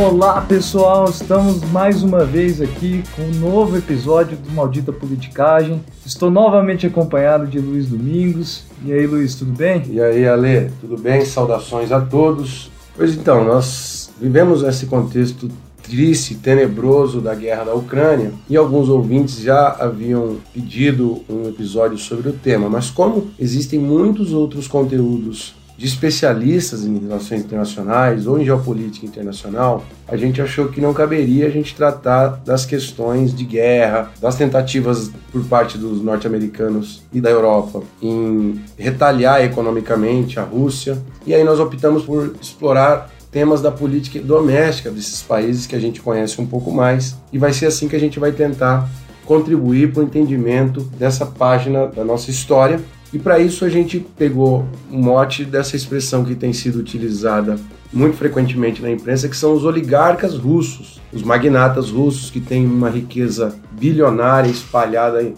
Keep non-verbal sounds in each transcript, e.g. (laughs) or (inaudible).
Olá pessoal, estamos mais uma vez aqui com um novo episódio do Maldita Politicagem. Estou novamente acompanhado de Luiz Domingos. E aí, Luiz, tudo bem? E aí, Ale, tudo bem? Saudações a todos. Pois então, nós vivemos esse contexto triste, tenebroso da guerra da Ucrânia e alguns ouvintes já haviam pedido um episódio sobre o tema, mas como existem muitos outros conteúdos de especialistas em relações internacionais ou em geopolítica internacional, a gente achou que não caberia a gente tratar das questões de guerra, das tentativas por parte dos norte-americanos e da Europa em retaliar economicamente a Rússia. E aí nós optamos por explorar temas da política doméstica desses países que a gente conhece um pouco mais. E vai ser assim que a gente vai tentar contribuir para o entendimento dessa página da nossa história e para isso a gente pegou um mote dessa expressão que tem sido utilizada muito frequentemente na imprensa, que são os oligarcas russos, os magnatas russos que têm uma riqueza bilionária espalhada em,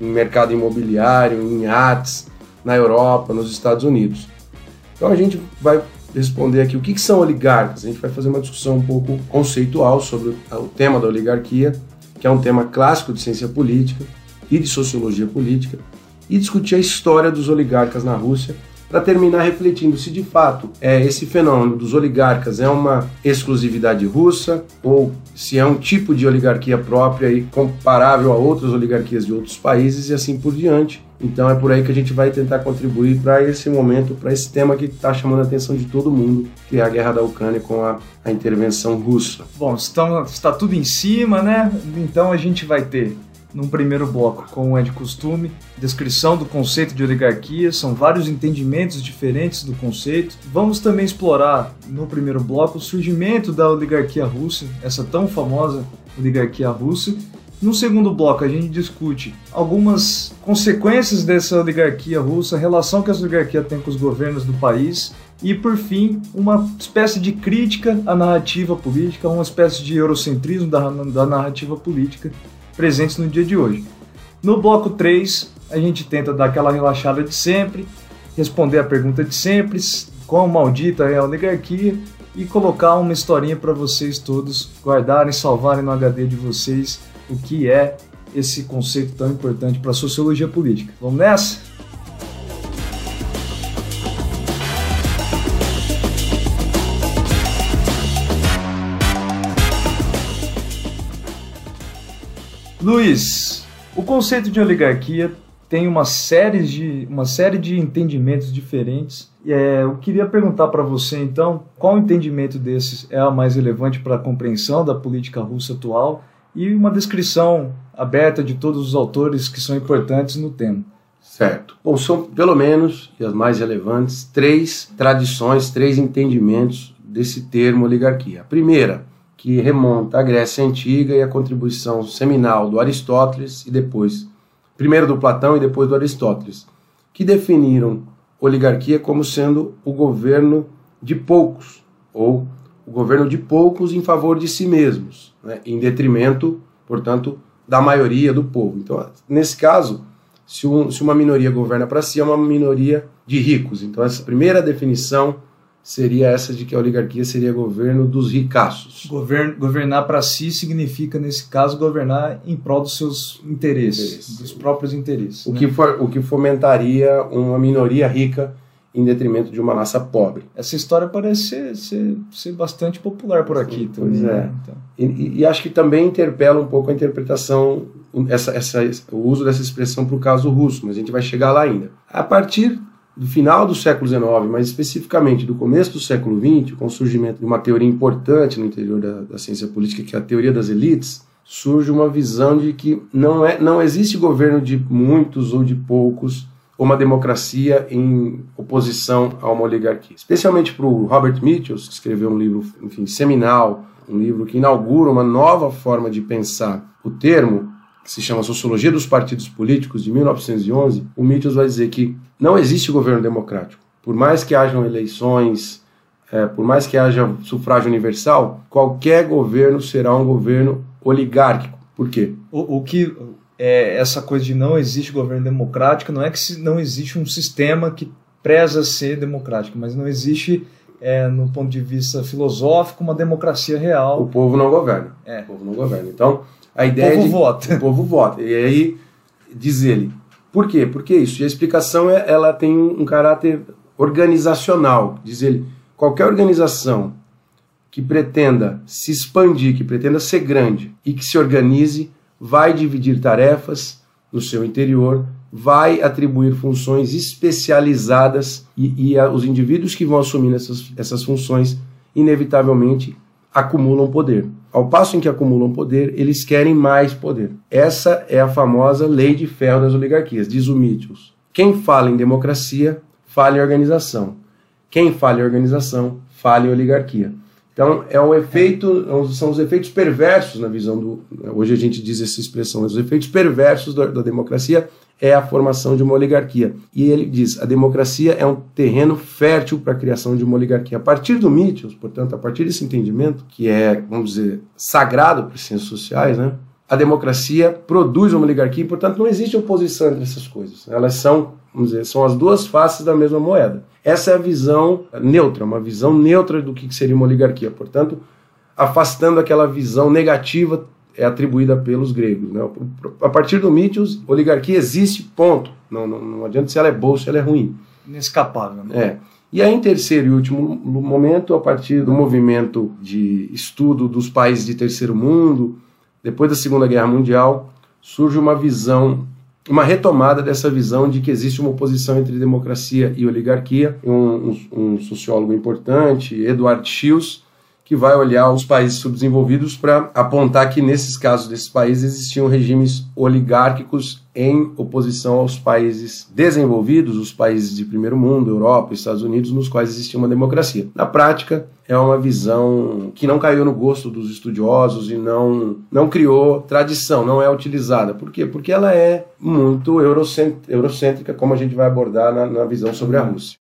mercado imobiliário, em artes, na Europa, nos Estados Unidos. Então a gente vai responder aqui o que, que são oligarcas. A gente vai fazer uma discussão um pouco conceitual sobre o tema da oligarquia, que é um tema clássico de ciência política e de sociologia política e discutir a história dos oligarcas na Rússia, para terminar refletindo se de fato é, esse fenômeno dos oligarcas é uma exclusividade russa ou se é um tipo de oligarquia própria e comparável a outras oligarquias de outros países e assim por diante. Então é por aí que a gente vai tentar contribuir para esse momento, para esse tema que está chamando a atenção de todo mundo, que é a guerra da Ucrânia com a, a intervenção russa. Bom, está, está tudo em cima, né? Então a gente vai ter num primeiro bloco, como é de costume, descrição do conceito de oligarquia, são vários entendimentos diferentes do conceito. Vamos também explorar no primeiro bloco o surgimento da oligarquia russa, essa tão famosa oligarquia russa. No segundo bloco, a gente discute algumas consequências dessa oligarquia russa, a relação que essa oligarquia tem com os governos do país e, por fim, uma espécie de crítica à narrativa política, uma espécie de eurocentrismo da, da narrativa política presentes no dia de hoje. No bloco 3, a gente tenta dar aquela relaxada de sempre, responder a pergunta de sempre, quão maldita é a oligarquia e colocar uma historinha para vocês todos guardarem, salvarem no HD de vocês o que é esse conceito tão importante para a sociologia política. Vamos nessa? Luiz, o conceito de oligarquia tem uma série de, uma série de entendimentos diferentes. É, eu queria perguntar para você, então, qual entendimento desses é a mais relevante para a compreensão da política russa atual e uma descrição aberta de todos os autores que são importantes no tema. Certo. Bom, são pelo menos, e as mais relevantes, três tradições, três entendimentos desse termo oligarquia. A primeira que remonta à Grécia Antiga e à contribuição seminal do Aristóteles e depois, primeiro do Platão e depois do Aristóteles, que definiram oligarquia como sendo o governo de poucos, ou o governo de poucos em favor de si mesmos, né, em detrimento, portanto, da maioria do povo. Então, nesse caso, se, um, se uma minoria governa para si, é uma minoria de ricos. Então, essa primeira definição seria essa de que a oligarquia seria governo dos ricaços. Govern, governar para si significa, nesse caso, governar em prol dos seus interesses, Interesse. dos próprios interesses. O, né? que for, o que fomentaria uma minoria rica em detrimento de uma massa pobre. Essa história parece ser, ser, ser bastante popular por aqui Sim, também. Pois é. Né? Então. E, e, acho que também interpela um pouco a interpretação, essa, essa, o uso dessa expressão para o caso russo, mas a gente vai chegar lá ainda. A partir do final do século XIX, mas especificamente do começo do século XX, com o surgimento de uma teoria importante no interior da, da ciência política, que é a teoria das elites, surge uma visão de que não, é, não existe governo de muitos ou de poucos, ou uma democracia em oposição a uma oligarquia. Especialmente para o Robert Mitchell, que escreveu um livro enfim, seminal, um livro que inaugura uma nova forma de pensar o termo, que se chama Sociologia dos Partidos Políticos, de 1911, o Mitchell vai dizer que não existe governo democrático. Por mais que hajam eleições, é, por mais que haja sufrágio universal, qualquer governo será um governo oligárquico. Por quê? O, o que é essa coisa de não existe governo democrático não é que não existe um sistema que preza ser democrático, mas não existe é, no ponto de vista filosófico, uma democracia real. O povo não governa. É. O povo não governa. Então, a ideia o povo de, vota. O povo vota. E aí, diz ele, por quê? Porque isso. E a explicação é, ela tem um, um caráter organizacional. Diz ele, qualquer organização que pretenda se expandir, que pretenda ser grande e que se organize, vai dividir tarefas no seu interior, vai atribuir funções especializadas e, e a, os indivíduos que vão assumir essas, essas funções, inevitavelmente, acumulam poder. Ao passo em que acumulam poder, eles querem mais poder. Essa é a famosa lei de ferro das oligarquias, diz o Mitchell. Quem fala em democracia, fala em organização. Quem fala em organização, fala em oligarquia. Então, é um efeito, são os efeitos perversos na visão do. Hoje a gente diz essa expressão, os efeitos perversos da, da democracia é a formação de uma oligarquia. E ele diz: a democracia é um terreno fértil para a criação de uma oligarquia. A partir do Mitchell, portanto, a partir desse entendimento, que é, vamos dizer, sagrado para as ciências sociais, né? a democracia produz uma oligarquia e, portanto, não existe oposição entre essas coisas. Elas são, vamos dizer, são as duas faces da mesma moeda. Essa é a visão neutra, uma visão neutra do que seria uma oligarquia. Portanto, afastando aquela visão negativa é atribuída pelos gregos. Né? A partir do Mítios, oligarquia existe, ponto. Não, não, não adianta se ela é boa ou se ela é ruim. Inescapável. Né? É. E aí, em terceiro e último momento, a partir do movimento de estudo dos países de terceiro mundo, depois da Segunda Guerra Mundial, surge uma visão, uma retomada dessa visão de que existe uma oposição entre democracia e oligarquia. Um, um, um sociólogo importante, Edward Shields, que vai olhar os países subdesenvolvidos para apontar que nesses casos desses países existiam regimes oligárquicos em oposição aos países desenvolvidos, os países de primeiro mundo, Europa, Estados Unidos, nos quais existia uma democracia. Na prática, é uma visão que não caiu no gosto dos estudiosos e não, não criou tradição, não é utilizada. Por quê? Porque ela é muito eurocêntrica, como a gente vai abordar na, na visão sobre a Rússia.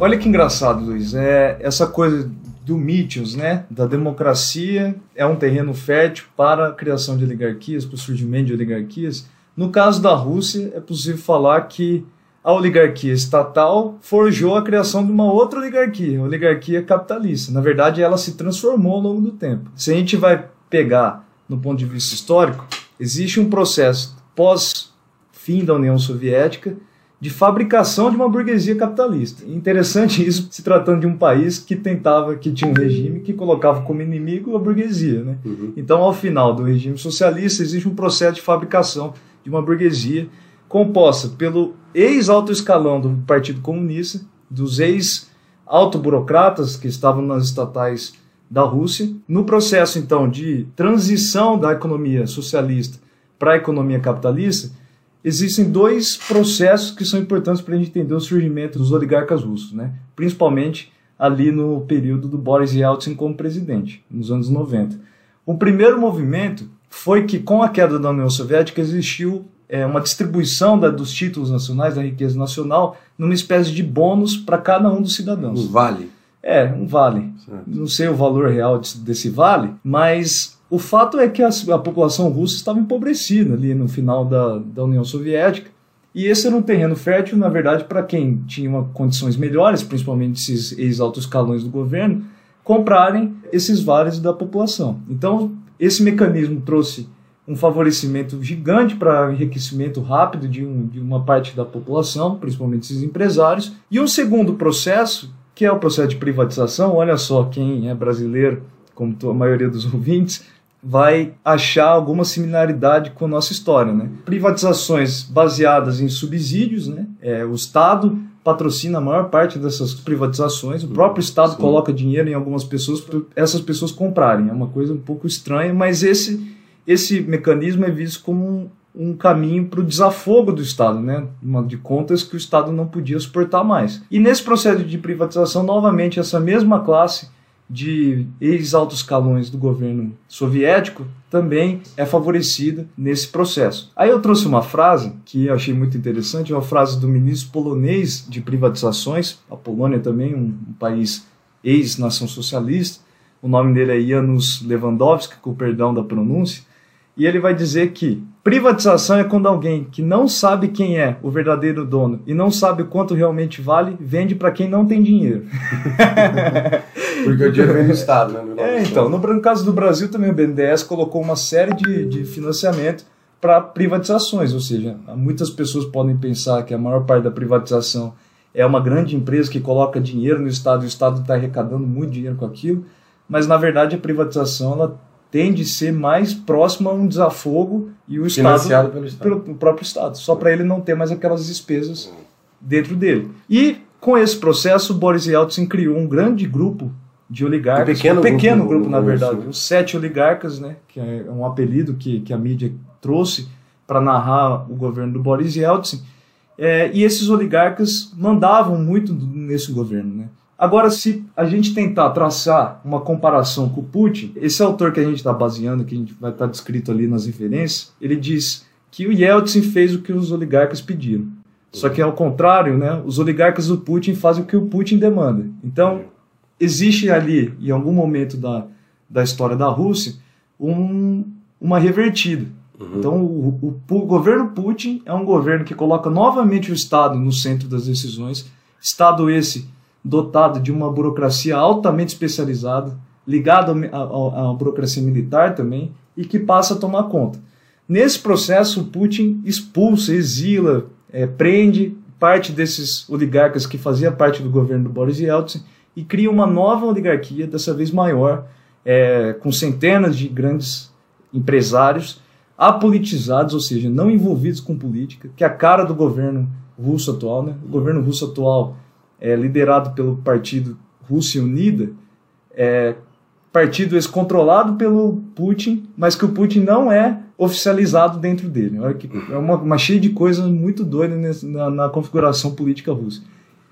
Olha que engraçado, Luiz. É, essa coisa do Mitchell, né, da democracia é um terreno fértil para a criação de oligarquias, para o surgimento de oligarquias. No caso da Rússia, é possível falar que a oligarquia estatal forjou a criação de uma outra oligarquia, a oligarquia capitalista. Na verdade, ela se transformou ao longo do tempo. Se a gente vai pegar no ponto de vista histórico, existe um processo pós fim da União Soviética de fabricação de uma burguesia capitalista. Interessante isso se tratando de um país que tentava, que tinha um regime que colocava como inimigo a burguesia. Né? Uhum. Então, ao final do regime socialista, existe um processo de fabricação de uma burguesia composta pelo ex-alto escalão do Partido Comunista, dos ex-autoburocratas que estavam nas estatais da Rússia, no processo então de transição da economia socialista para a economia capitalista, existem dois processos que são importantes para a gente entender o surgimento dos oligarcas russos, né? principalmente ali no período do Boris Yeltsin como presidente, nos anos 90. O primeiro movimento foi que, com a queda da União Soviética, existiu é, uma distribuição da, dos títulos nacionais, da riqueza nacional, numa espécie de bônus para cada um dos cidadãos. Um vale. É, um vale. Certo. Não sei o valor real desse, desse vale, mas o fato é que a, a, população russa estava empobrecida ali no final da, da União Soviética, e esse era um terreno fértil, na verdade, para quem tinha uma, condições melhores, principalmente esses ex-altos escalões do governo, comprarem esses vales da população. Então, esse mecanismo trouxe um favorecimento gigante para enriquecimento rápido de, um, de uma parte da população, principalmente esses empresários. E um segundo processo, que é o processo de privatização, olha só quem é brasileiro, como a maioria dos (laughs) ouvintes, vai achar alguma similaridade com a nossa história. Né? Privatizações baseadas em subsídios, né? É, o Estado patrocina a maior parte dessas privatizações, o próprio Estado Sim. coloca dinheiro em algumas pessoas para essas pessoas comprarem. É uma coisa um pouco estranha, mas esse, esse mecanismo é visto como um, um caminho para o desafogo do Estado, né? de contas que o Estado não podia suportar mais. E nesse processo de privatização, novamente, essa mesma classe de ex-altos escalões do governo soviético também é favorecida nesse processo. Aí eu trouxe uma frase que eu achei muito interessante, uma frase do ministro polonês de privatizações, a Polônia também um, um país ex-nação socialista, o nome dele é Janusz Lewandowski, com o perdão da pronúncia, e ele vai dizer que privatização é quando alguém que não sabe quem é o verdadeiro dono e não sabe quanto realmente vale, vende para quem não tem dinheiro. (laughs) Porque o dinheiro vem do Estado, né? É, então, no, no caso do Brasil também o BNDES colocou uma série de, de financiamento para privatizações, ou seja, muitas pessoas podem pensar que a maior parte da privatização é uma grande empresa que coloca dinheiro no Estado e o Estado está arrecadando muito dinheiro com aquilo, mas na verdade a privatização ela tende a ser mais próxima a um desafogo e o Estado pelo, Estado. pelo próprio Estado, só para ele não ter mais aquelas despesas dentro dele. E com esse processo, Boris Yeltsin criou um grande grupo de oligarcas, um pequeno, um pequeno grupo, grupo, na verdade, os sete oligarcas, né, que é um apelido que, que a mídia trouxe para narrar o governo do Boris Yeltsin, é, e esses oligarcas mandavam muito nesse governo, né? Agora, se a gente tentar traçar uma comparação com o Putin, esse autor que a gente está baseando, que a gente vai estar tá descrito ali nas referências, ele diz que o Yeltsin fez o que os oligarcas pediram. Só que ao contrário, né, os oligarcas do Putin fazem o que o Putin demanda. Então, existe ali, em algum momento da, da história da Rússia, um, uma revertida. Uhum. Então, o, o, o governo Putin é um governo que coloca novamente o Estado no centro das decisões, Estado esse dotado de uma burocracia altamente especializada, ligado à burocracia militar também, e que passa a tomar conta. Nesse processo, Putin expulsa, exila, é, prende parte desses oligarcas que fazia parte do governo do Boris Yeltsin e cria uma nova oligarquia, dessa vez maior, é, com centenas de grandes empresários apolitizados, ou seja, não envolvidos com política, que é a cara do governo russo atual. Né? O governo russo atual é, liderado pelo partido Rússia Unida, é, partido esse controlado pelo Putin, mas que o Putin não é oficializado dentro dele. É uma, uma cheia de coisas muito doidas na, na, configuração política russa.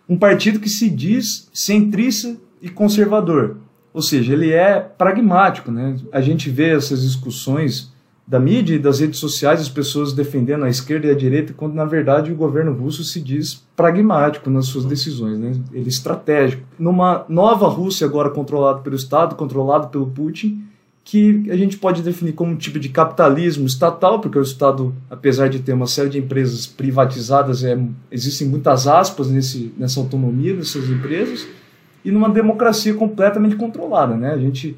Um partido que se diz centrista e conservador, ou seja, ele é pragmático. Né? A gente vê essas discussões da mídia e das redes sociais as pessoas defendendo a esquerda e a direita, quando na verdade o governo russo se diz pragmático nas suas decisões, né? ele é estratégico. Numa nova Rússia agora controlada pelo Estado, controlado pelo Putin, que a gente pode definir como um tipo de capitalismo estatal, porque o Estado, apesar de ter uma série de empresas privatizadas, é, existem muitas aspas nesse, nessa autonomia dessas empresas, e numa democracia completamente controlada. Né? A gente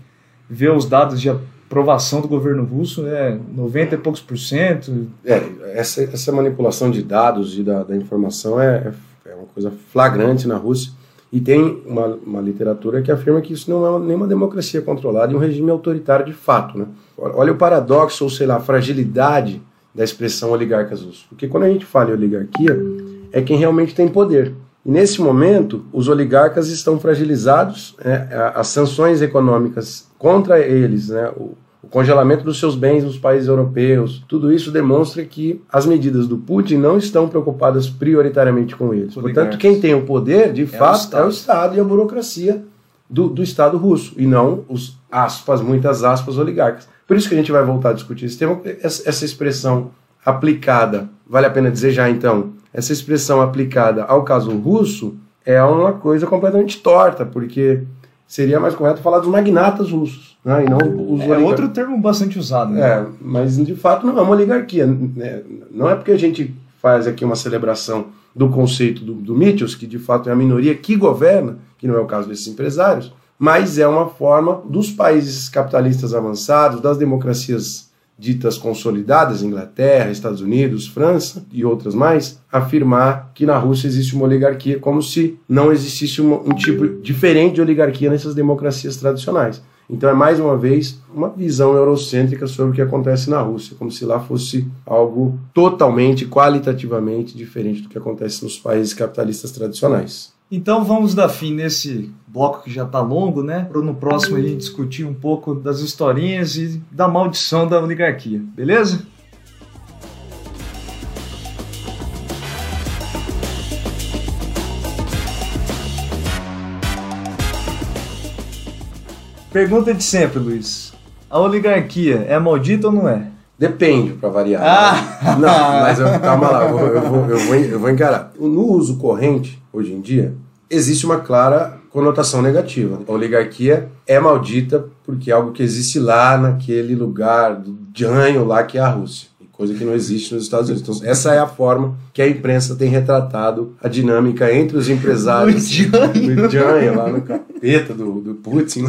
vê os dados de aprovação do governo russo é 90 e poucos por cento. É, essa, essa manipulação de dados e da, da informação é, é, é uma coisa flagrante na Rússia. E tem uma, uma literatura que afirma que isso não é nenhuma democracia controlada e um regime autoritário de fato. Né? Olha o paradoxo, ou sei lá, a fragilidade da expressão oligarcas russos. Porque quando a gente fala em oligarquia, é quem realmente tem poder. E nesse momento, os oligarcas estão fragilizados, né? as sanções econômicas contra eles, né? O congelamento dos seus bens nos países europeus, tudo isso demonstra que as medidas do Putin não estão preocupadas prioritariamente com eles. Portanto, quem tem o poder, de é fato, o é o Estado e a burocracia do, do Estado russo, e não os aspas, muitas aspas, oligarcas. Por isso que a gente vai voltar a discutir esse tema, essa expressão aplicada, vale a pena dizer já então, essa expressão aplicada ao caso russo é uma coisa completamente torta, porque seria mais correto falar dos magnatas russos, né? e não os É outro termo bastante usado. Né? É, mas de fato não é uma oligarquia. Né? Não é porque a gente faz aqui uma celebração do conceito do, do Mitchell, que de fato é a minoria que governa, que não é o caso desses empresários, mas é uma forma dos países capitalistas avançados, das democracias ditas consolidadas, Inglaterra, Estados Unidos, França e outras mais, afirmar que na Rússia existe uma oligarquia como se não existisse um, tipo diferente de oligarquia nessas democracias tradicionais. Então é mais uma vez uma visão eurocêntrica sobre o que acontece na Rússia, como se lá fosse algo totalmente, qualitativamente diferente do que acontece nos países capitalistas tradicionais. Então vamos dar fim nesse bloco que já está longo, né? Para no próximo a gente discutir um pouco das historinhas e da maldição da oligarquia, beleza? Pergunta de sempre, Luiz. A oligarquia é maldita ou não é? Depende, para variar. Ah. Não, mas eu, calma lá, eu vou, eu, vou, eu, vou, eu vou encarar. No uso corrente, hoje em dia, existe uma clara conotação negativa. A oligarquia é maldita porque é algo que existe lá naquele lugar do Janho lá que é a Rússia coisa que não existe nos Estados Unidos. Então, essa é a forma que a imprensa tem retratado a dinâmica entre os empresários. (laughs) no Janho, lá no capeta do, do Putin.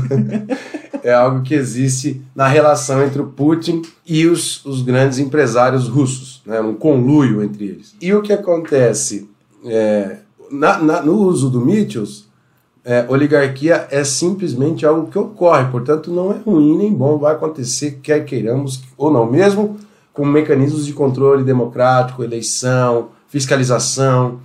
(laughs) é algo que existe na relação entre o Putin e os, os grandes empresários russos, né? um conluio entre eles. E o que acontece? É, na, na, no uso do Mitchell, é, oligarquia é simplesmente algo que ocorre, portanto não é ruim nem bom, vai acontecer, quer queiramos ou não, mesmo com mecanismos de controle democrático, eleição, fiscalização,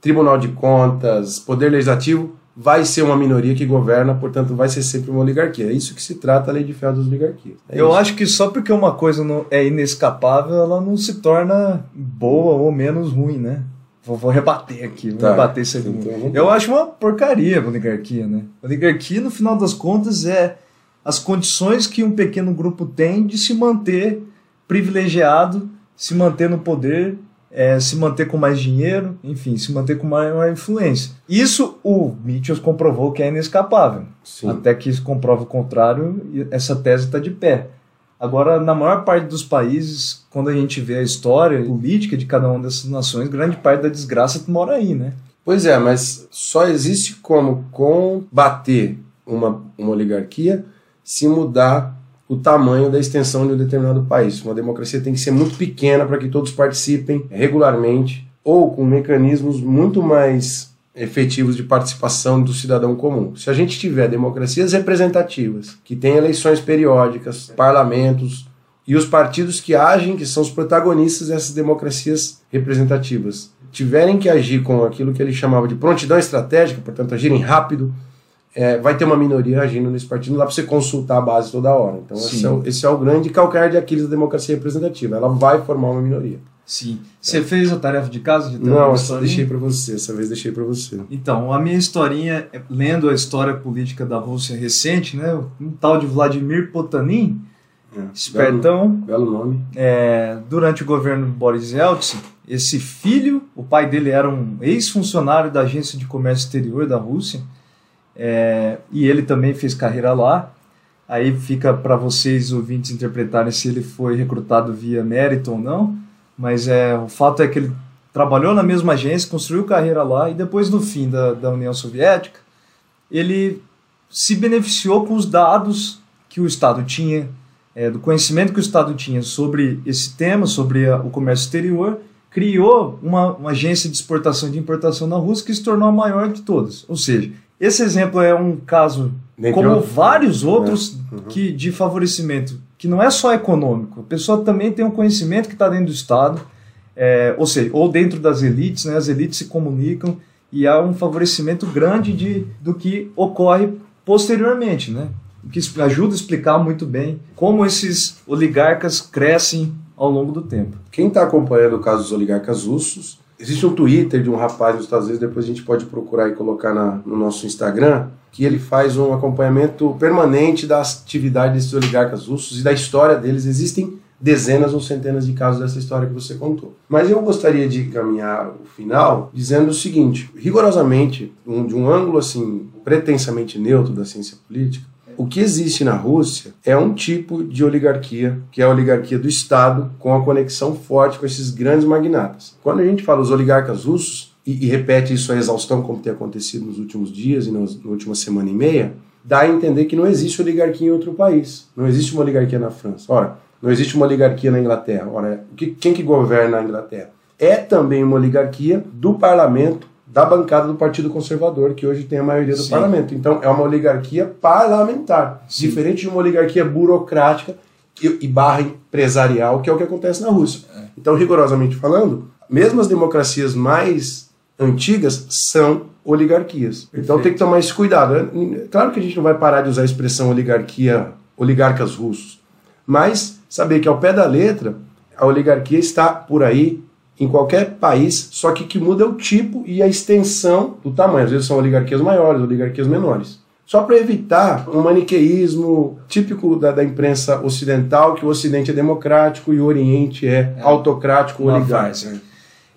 tribunal de contas, poder legislativo, vai ser uma minoria que governa, portanto vai ser sempre uma oligarquia. É isso que se trata a lei de ferro das oligarquias. É Eu isso. acho que só porque uma coisa não é inescapável, ela não se torna boa ou menos ruim, né? Vou, vou rebater aqui, vou tá. rebater isso aqui. Então, Eu acho uma porcaria a oligarquia, né? A oligarquia, no final das contas, é as condições que um pequeno grupo tem de se manter privilegiado, se manter no poder, é, se manter com mais dinheiro, enfim, se manter com maior influência. Isso o Mitchell comprovou que é inescapável. Sim. Até que isso comprova o contrário, essa tese está de pé. Agora, na maior parte dos países, quando a gente vê a história política de cada uma dessas nações, grande parte da desgraça mora aí, né? Pois é, mas só existe como combater uma, uma oligarquia se mudar o tamanho da extensão de um determinado país. Uma democracia tem que ser muito pequena para que todos participem regularmente ou com mecanismos muito mais efetivos de participação do cidadão comum. Se a gente tiver democracias representativas, que têm eleições periódicas, parlamentos e os partidos que agem, que são os protagonistas dessas democracias representativas, tiverem que agir com aquilo que ele chamava de prontidão estratégica, portanto, agirem rápido, é, vai ter uma minoria agindo nesse partido, não dá para você consultar a base toda hora. Então, esse é, o, esse é, o, grande calcanhar de Aquiles da democracia representativa. Ela vai formar uma minoria. Sim. Você é. fez a tarefa de casa? De não, essa deixei para você. Essa vez deixei para você. Então, a minha historinha, é, lendo a história política da Rússia recente, né, um tal de Vladimir Potanin, é, espertão. Belo, belo nome. É, durante o governo Boris Yeltsin, esse filho, o pai dele era um ex-funcionário da Agência de Comércio Exterior da Rússia, é, e ele também fez carreira lá. Aí fica para vocês ouvintes interpretarem se ele foi recrutado via mérito ou não mas é, o fato é que ele trabalhou na mesma agência, construiu carreira lá e depois no fim da, da União Soviética ele se beneficiou com os dados que o Estado tinha, é, do conhecimento que o Estado tinha sobre esse tema, sobre a, o comércio exterior, criou uma, uma, agência de exportação e de importação na Rússia que se tornou a maior de todas. Ou seja, esse exemplo é um caso, como vários outros, é. uhum. que, de favorecimento que não é só econômico, a pessoa também tem um conhecimento que está dentro do Estado, é, ou seja, ou dentro das elites, né, as elites se comunicam e há um favorecimento grande de, do que ocorre posteriormente, né? O que ajuda a explicar muito bem como esses oligarcas crescem ao longo do tempo. Quem está acompanhando o caso dos oligarcas russos, existe um Twitter de um rapaz nos Estados Unidos, depois a gente pode procurar e colocar na, no nosso Instagram, que ele faz um acompanhamento permanente da atividade desses oligarcas russos e da história deles. Existem dezenas ou centenas de casos dessa história que você contou. Mas eu gostaria de caminhar o final dizendo o seguinte, rigorosamente, um, de um ângulo assim pretensamente neutro da ciência política, o que existe na Rússia é um tipo de oligarquia, que é a oligarquia do Estado, com a conexão forte com esses grandes magnatas. Quando a gente fala os oligarcas russos, e, e, repete isso a exaustão, como tem acontecido nos últimos dias e nos, na última semana e meia, dá a entender que não existe oligarquia em outro país. Não existe uma oligarquia na França. Ora, não existe uma oligarquia na Inglaterra. Ora, que, quem que governa a Inglaterra? É também uma oligarquia do parlamento, da bancada do Partido Conservador, que hoje tem a maioria do Sim. parlamento. Então, é uma oligarquia parlamentar, Sim. diferente de uma oligarquia burocrática e, barra empresarial, que é o que acontece na Rússia. É. Então, rigorosamente falando, mesmo as democracias mais antigas são oligarquias. Perfeito. Então tem que tomar esse cuidado. É, claro que a gente não vai parar de usar a expressão oligarquia, oligarcas russos, mas saber que ao pé da letra a oligarquia está por aí em qualquer país, só que que muda é o tipo e a extensão do tamanho. Às vezes são oligarquias maiores, oligarquias menores. Só para evitar um maniqueísmo típico da, da, imprensa ocidental, que o Ocidente é democrático e o Oriente é, é autocrático, oligárquico.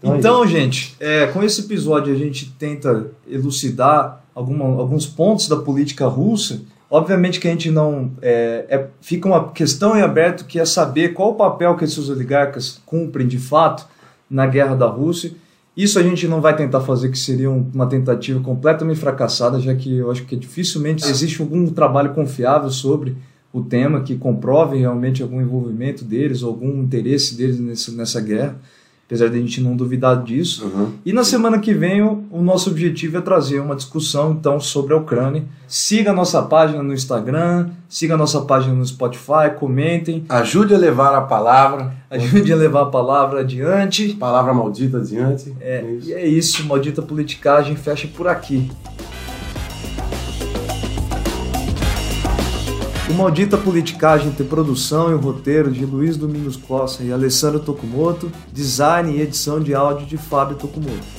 Então, então gente, é, com esse episódio a gente tenta elucidar alguma, alguns pontos da política russa. Obviamente que a gente não. É, é, fica uma questão em aberto que é saber qual o papel que esses oligarcas cumprem de fato na guerra da Rússia. Isso a gente não vai tentar fazer, que seria uma tentativa completamente fracassada, já que eu acho que dificilmente existe algum trabalho confiável sobre o tema que comprove realmente algum envolvimento deles, algum interesse deles nessa, nessa guerra apesar de a gente não duvidar disso. Uhum. E na semana que vem o, o, nosso objetivo é trazer uma discussão então sobre a Ucrânia. Siga a nossa página no Instagram, siga a nossa página no Spotify, comentem. Ajude a levar a palavra. Ajude a levar a palavra adiante. Palavra maldita adiante. É, é e é isso, maldita politicagem fecha por aqui. O Maldita Politicagem tem produção e roteiro de Luiz Domingos Costa e Alessandro Tokumoto, design e edição de áudio de Fábio Tokumoto.